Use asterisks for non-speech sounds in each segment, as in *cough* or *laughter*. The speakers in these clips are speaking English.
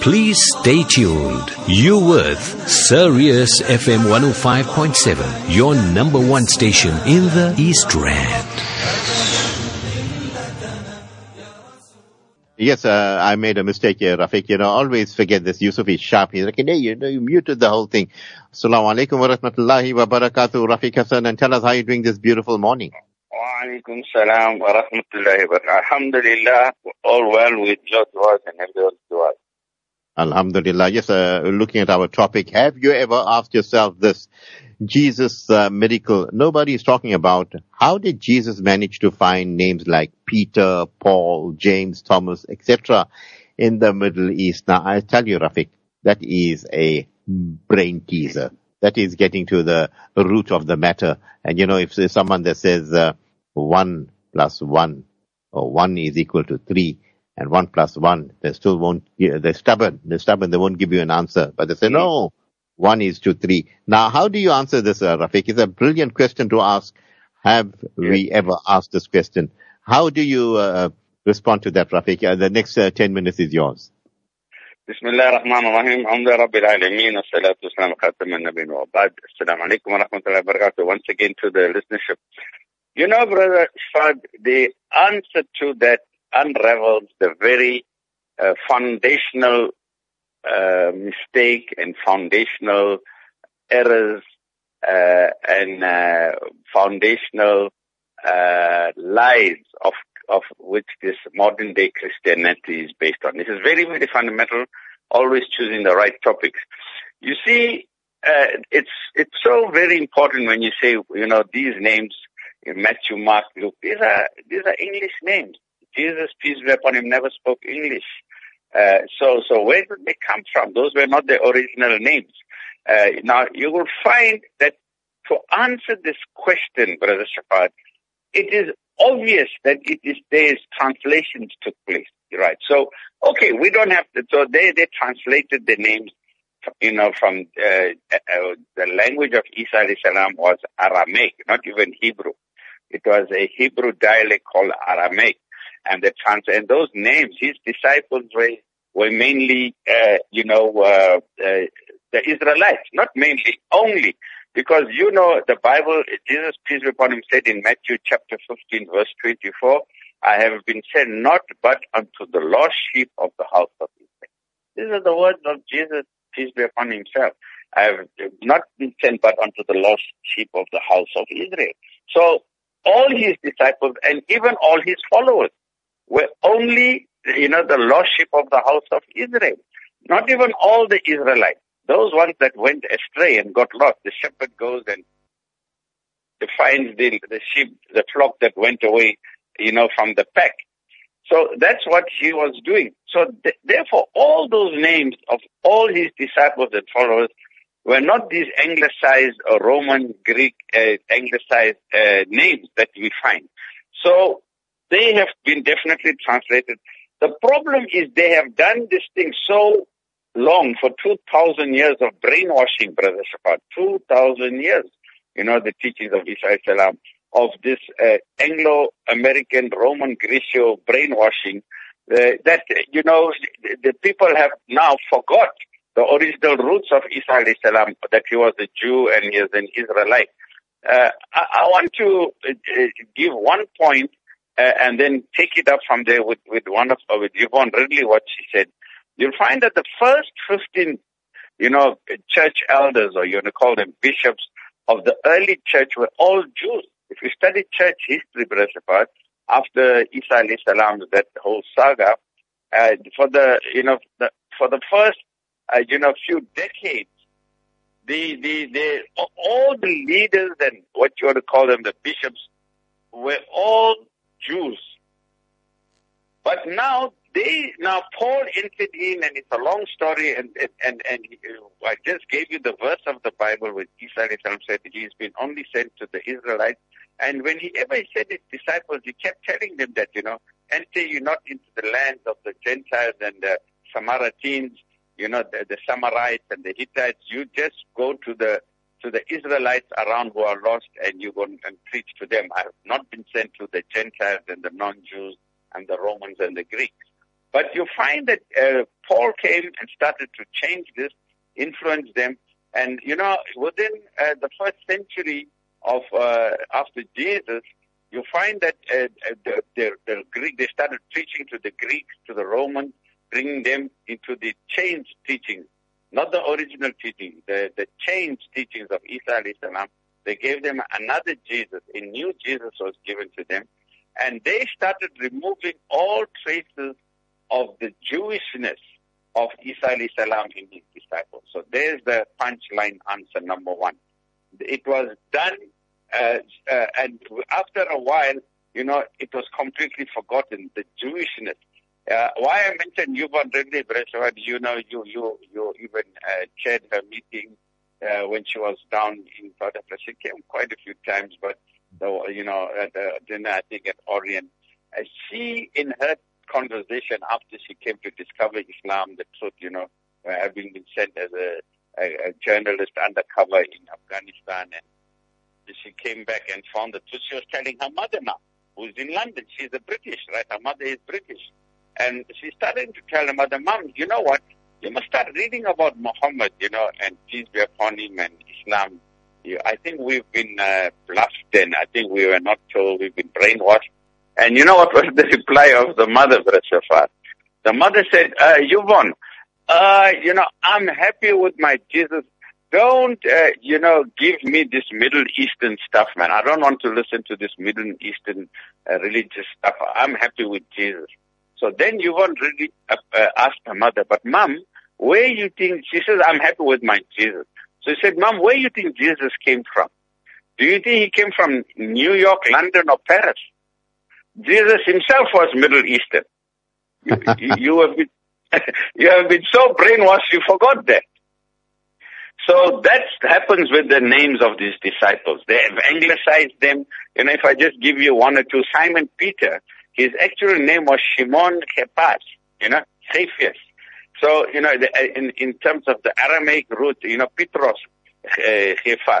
Please stay tuned. You with Sirius FM 105.7, your number one station in the East Rand. Yes, uh, I made a mistake here, Rafeek. You know, always forget this. Yusuf is sharp. He's like, hey, you know, you muted the whole thing. Assalamu alaikum wa rahmatullahi wa barakatuh, Rafeek Hassen, and tell us how you're doing this beautiful morning. Walaikum salam wa rahmatullahi wa Alhamdulillah, all well with your du'as and everyone's du'as. Alhamdulillah. Yes, uh, looking at our topic, have you ever asked yourself this? Jesus uh, miracle. Nobody is talking about how did Jesus manage to find names like Peter, Paul, James, Thomas, etc. in the Middle East. Now, I tell you, Rafeek, that is a brain teaser. That is getting to the root of the matter. And you know, if someone that says uh, 1 plus 1 or 1 is equal to 3 and 1 plus 1, they still won't, they're stubborn, they're stubborn, they won't give you an answer. But they say, no, 1 is to 3. Now, how do you answer this, uh, Rafeek? It's a brilliant question to ask. Have yes. we ever asked this question? How do you uh, respond to that, Rafeek? Uh, the next uh, 10 minutes is yours. بسم الله الرحمن الرحيم الحمد لله رب العالمين والصلاة والسلام على خاتم النبيين وبعد السلام عليكم ورحمة الله وبركاته once again to the listenership you know brother Fad the answer to that unravels the very uh, foundational uh, mistake and foundational errors uh, and uh, foundational uh, lies of of which this modern day Christianity is based on. This is very, very fundamental, always choosing the right topics. You see, uh, it's, it's so very important when you say, you know, these names, Matthew, Mark, Luke, these are, these are English names. Jesus, peace be upon him, never spoke English. Uh, so, so where did they come from? Those were not the original names. Uh, now, you will find that to answer this question, Brother Shafat, it is obvious that it is there's translations took place, right? So, okay, we don't have to, so they, they translated the names, you know, from, uh, uh, the language of Isa salam was Aramaic, not even Hebrew. It was a Hebrew dialect called Aramaic. And the trans, and those names, his disciples were, were mainly, uh, you know, uh, uh, the Israelites, not mainly, only. Because you know the Bible, Jesus, peace be upon him, said in Matthew chapter 15 verse 24, I have been sent not but unto the lost sheep of the house of Israel. These are the words of Jesus, peace be upon himself. I have not been sent but unto the lost sheep of the house of Israel. So all his disciples and even all his followers were only, you know, the lost sheep of the house of Israel. Not even all the Israelites. Those ones that went astray and got lost, the shepherd goes and finds the, the sheep, the flock that went away, you know, from the pack. So that's what he was doing. So th- therefore, all those names of all his disciples and followers were not these anglicized or Roman, Greek, uh, anglicized uh, names that we find. So they have been definitely translated. The problem is they have done this thing so long for 2,000 years of brainwashing, Brother Shafat. 2,000 years. You know, the teachings of Isa of this uh, Anglo-American Roman Grecian brainwashing uh, that, you know, the, people have now forgot the original roots of Isa salam, that he was a Jew and he is an Israelite. Uh, I, I, want to uh, give one point, uh, and then take it up from there with, with one of, with Yvonne Ridley, what she said you'll find that the first 15, you know, church elders, or you want to call them bishops of the early church were all Jews. If you study church history, Brother after Isa salam, that whole saga, uh, for the, you know, the, for the first, uh, you know, a few decades, the, the, the, all the leaders and what you want to call them, the bishops, were all Jews. But now they now Paul entered in, and it's a long story. And and and, and I just gave you the verse of the Bible where Isa said that he's been only sent to the Israelites. And when he ever said his disciples, he kept telling them that you know, enter you not into the lands of the Gentiles and the Samaritans, you know, the, the Samarites and the Hittites. You just go to the to the Israelites around who are lost, and you go and preach to them. I have not been sent to the Gentiles and the non-Jews and the Romans and the Greeks. But you find that uh, Paul came and started to change this, influence them, and you know, within uh, the first century of uh, after Jesus, you find that uh, the, the, the Greek they started preaching to the Greeks, to the Romans, bringing them into the changed teachings, not the original teaching, the the changed teachings of salam. They gave them another Jesus, a new Jesus was given to them, and they started removing all traces of the Jewishness of Isa alayhi salam in his disciples. So there's the punchline answer number one. It was done, uh, uh, and after a while, you know, it was completely forgotten, the Jewishness. Uh, why I mentioned Yvonne Ridley Brother Shafat, you know, you, you, you even uh, chaired her meeting uh, when she was down in South Africa. She came quite a few times, but, the, you know, at the dinner, I think at Orient, uh, she, in her conversation after she came to discover Islam, the truth, you know, uh, having been sent as a, a, a journalist undercover in Afghanistan and she came back and found the truth. She was telling her mother now, who's in London. She's a British, right? Her mother is British. And she started to tell her mother, Mom, you know what? You must start reading about Muhammad, you know, and peace be upon him and Islam. I think we've been uh, bluffed and I think we were not told, we've been brainwashed. And you know what was the reply of the mother, Brother Shafat? The mother said, uh, Yvonne, uh, you know, I'm happy with my Jesus. Don't, uh, you know, give me this Middle Eastern stuff, man. I don't want to listen to this Middle Eastern uh, religious stuff. I'm happy with Jesus. So then Yvonne really uh, uh, asked her mother, but mom, where you think, she says, I'm happy with my Jesus. So she said, mom, where you think Jesus came from? Do you think he came from New York, London, or Paris? Jesus himself was Middle Eastern. You, you, have been, *laughs* you have been so brainwashed you forgot that. So that happens with the names of these disciples. They have anglicized them. You know, if I just give you one or two, Simon Peter, his actual name was Shimon Kepas, you know, Cephas. So, you know, the, in, in terms of the Aramaic root, you know, Petros, uh,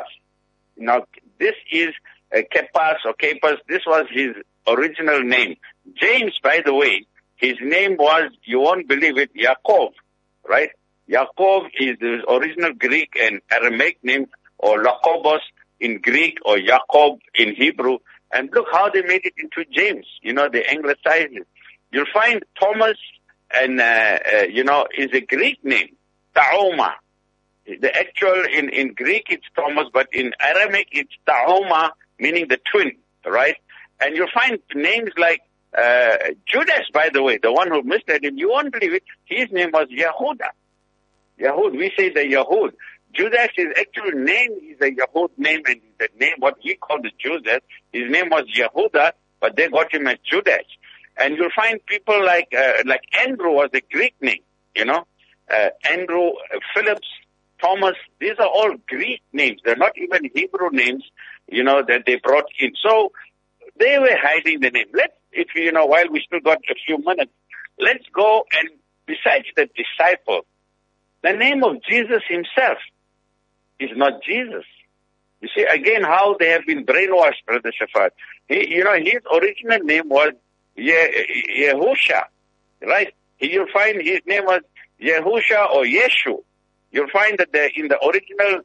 Now, this is uh, Kepas or Kepas. This was his original name. James, by the way, his name was, you won't believe it, Yaakov, right? Yaakov is the original Greek and Aramaic name, or Iakobos in Greek, or Jacob in Hebrew. And look how they made it into James. You know, they anglicized it. You'll find Thomas, and, uh, uh, you know, is a Greek name, Taoma. The actual, in, in Greek it's Thomas, but in Aramaic it's Taoma, meaning the twin, right? And you'll find names like uh, Judas, by the way, the one who misled him, you won't believe it, his name was Yehuda. Yahud, we say the Yahud. Judas, his actual name is a Yahud name, and the name, what he called Judas, his name was Yehuda, but they got him as Judas. And you'll find people like, uh, like Andrew was a Greek name, you know, uh, Andrew, uh, Phillips, Thomas, these are all Greek names. They're not even Hebrew names, you know, that they brought in. So they were hiding the name. Let's, if you know, while we still got a few minutes, let's go and besides the disciple, the name of Jesus himself is not Jesus. You see again how they have been brainwashed, Brother Shafat. He, you know, his original name was Ye- Yehusha, right? You'll find his name was Yehusha or Yeshu. You'll find that in the original,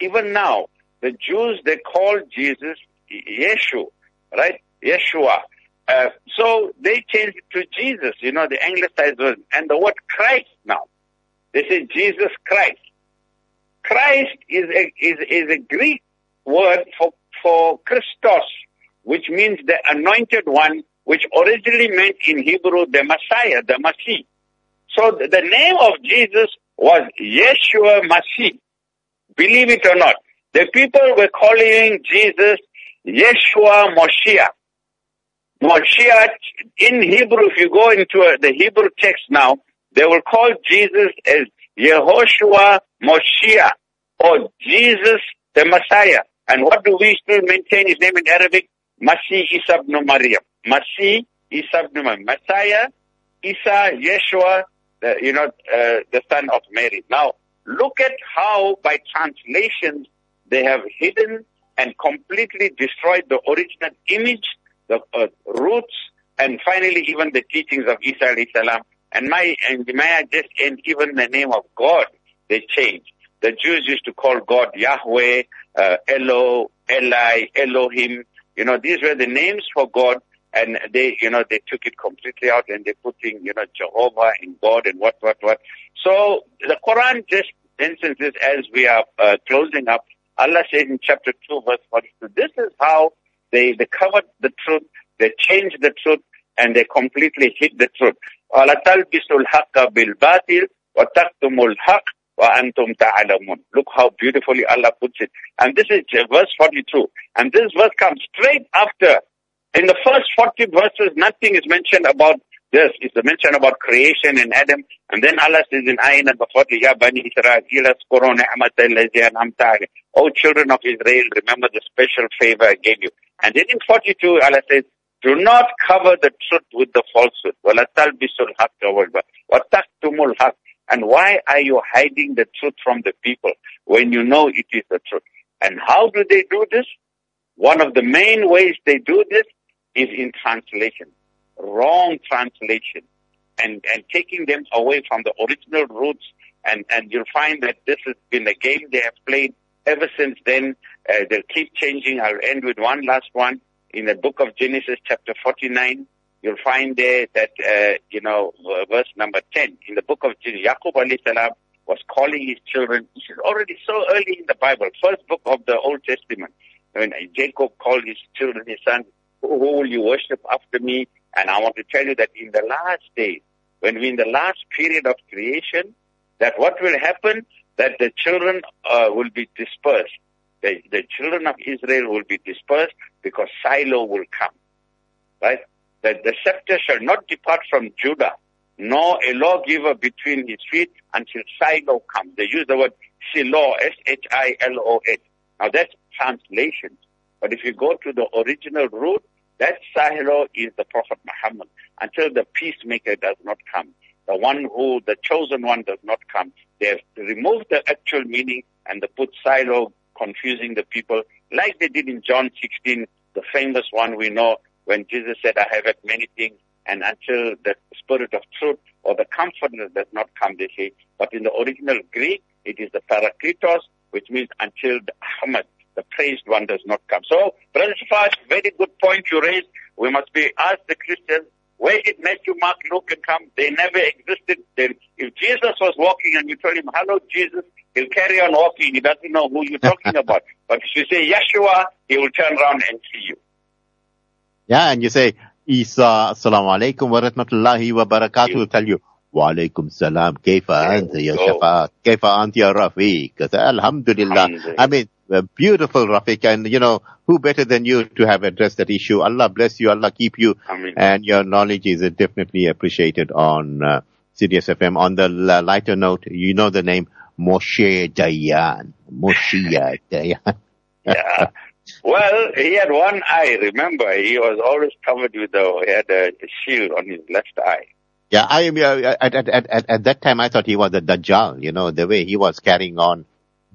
even now, the Jews, they call Jesus Yeshu, right? Yeshua. Uh, so they changed it to Jesus, you know, the anglicized version. And the word Christ now. They say Jesus Christ. Christ is a, is, is a Greek word for, for Christos, which means the anointed one, which originally meant in Hebrew the Messiah, the Messiah. So the, name of Jesus was Yeshua Masih. Believe it or not. The people were calling Jesus Yeshua Moshiach. Moshiach in Hebrew, if you go into uh, the Hebrew text now, they will call Jesus as Yehoshua Moshiach or Jesus the Messiah. And what do we still maintain his name in Arabic? Masih Isa ibn Maryam. Masih Isa Maryam. Messiah, Isa, Yeshua, the, you know, uh, the son of Mary. Now, look at how by translations they have hidden and completely destroyed the original image, the uh, roots, and finally even the teachings of Isa alayhi salam And my, and may I just end even the name of God, they changed. The Jews used to call God Yahweh, uh, Elo, Eli, Elohim. You know, these were the names for God and they, you know, they took it completely out and they put in, you know, Jehovah and God and what, what, what. So the Quran just instances as we are uh, closing up, Allah says in chapter 2 verse 42, this is how they, they covered the truth, they changed the truth, and they completely hid the truth. وَلَا تَلْبِسُوا الْحَقَّ بِالْبَاطِلِ وَتَكْتُمُوا الْحَقَّ وَأَنْتُمْ تَعْلَمُونَ Look how beautifully Allah puts it. And this is verse 42. And this verse comes straight after. In the first 40 verses, nothing is mentioned about this. It's a mention about creation and Adam. And then Allah says in ayah number 40, Ya Bani Israel, O children of Israel, remember the special favor I gave you. And then in 42, Allah says, do not cover the truth with the falsehood. And why are you hiding the truth from the people when you know it is the truth? And how do they do this? One of the main ways they do this is in translation, wrong translation, and, and taking them away from the original roots. And, and you'll find that this has been a game they have played ever since then. Uh, they'll keep changing. I'll end with one last one. In the book of Genesis, chapter 49, you'll find there that, uh, you know, verse number 10, in the book of Genesis, Yaqub was calling his children. This is already so early in the Bible, first book of the Old Testament. When Jacob called his children, his sons, who will you worship after me? And I want to tell you that in the last days, when we're in the last period of creation, that what will happen, that the children uh, will be dispersed. The, the children of Israel will be dispersed because Shiloh will come. Right? That the scepter shall not depart from Judah, nor a lawgiver between his feet until Shiloh comes. They use the word Shiloh, S-H-I-L-O-H. Now that's translation. But if you go to the original root, that Shiloh is the Prophet Muhammad until the peacemaker does not come. The one who, the chosen one does not come. They have removed the actual meaning and they put Shiloh confusing the people like they did in John 16, the famous one we know when Jesus said, I have had many things and until the spirit of truth or the comforter does not come, they say. But in the original Greek, it is the parakletos, which means until the Ahmad, the praised one does not come. So, Brother very good point you raised. We must be asked the Christians, where did Matthew, Mark, Luke and come? They never existed. Then, if Jesus was walking and you told him, hello Jesus, he'll carry on walking. He doesn't know who you're talking *laughs* about. But if you say Yeshua, he will turn around and see you. Yeah, and you say, Isa, assalamu alaikum wa rahmatullahi wa barakatuh, will tell you, wa alaikum salam, kaifa anta ya Shafat, kaifa anta ya Rafeek. Alhamdulillah. I mean, beautiful Rafeek, and you know, who better than you to have addressed that issue? Allah bless you, Allah keep you, Ameen. and your knowledge is definitely appreciated on uh, Sirius FM. On the lighter note, you know the name Moshe Dayan. Moshe *laughs* Dayan. yeah. Well, he had one eye, remember. He was always covered with a, he had a, shield on his left eye. Yeah, I am, at, at, at, at that time I thought he was a Dajjal, you know, the way he was carrying on.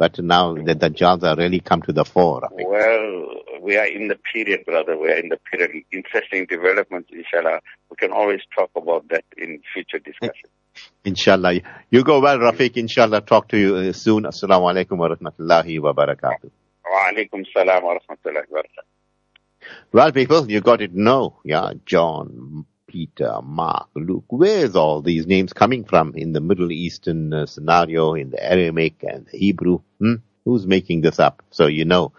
But now the jobs are really come to the fore. Well, we are in the period, brother. We are in the period. Interesting developments, inshallah. We can always talk about that in future discussion. *laughs* Inshallah. You go well, Rafeek. Inshallah. Talk to you uh, soon. Assalamu alaikum wa rahmatullahi wa barakatuh. Wa alaikum salam wa rahmatullahi wa barakatuh. Well, people, you got it. No. Yeah. John, Peter, Mark, Luke. Where's all these names coming from in the Middle Eastern uh, scenario, in the Aramaic and the Hebrew? Hmm? Who's making this up? So you know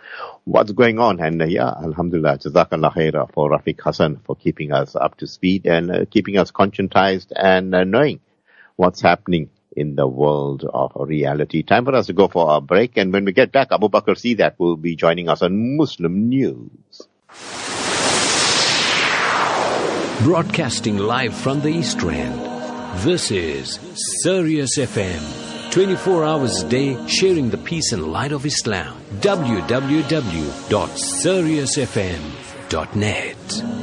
what's going on. And uh, yeah, Alhamdulillah, Jazakallah khairah for Rafeek Hassen for keeping us up to speed and uh, keeping us conscientized and uh, knowing what's happening in the world of reality. Time for us to go for a break. And when we get back, Abu Bakr Seedat will be joining us on Muslim News. Broadcasting live from the East Rand. This is Sirius FM. 24 hours a day, sharing the peace and light of Islam. www.siriusfm.net.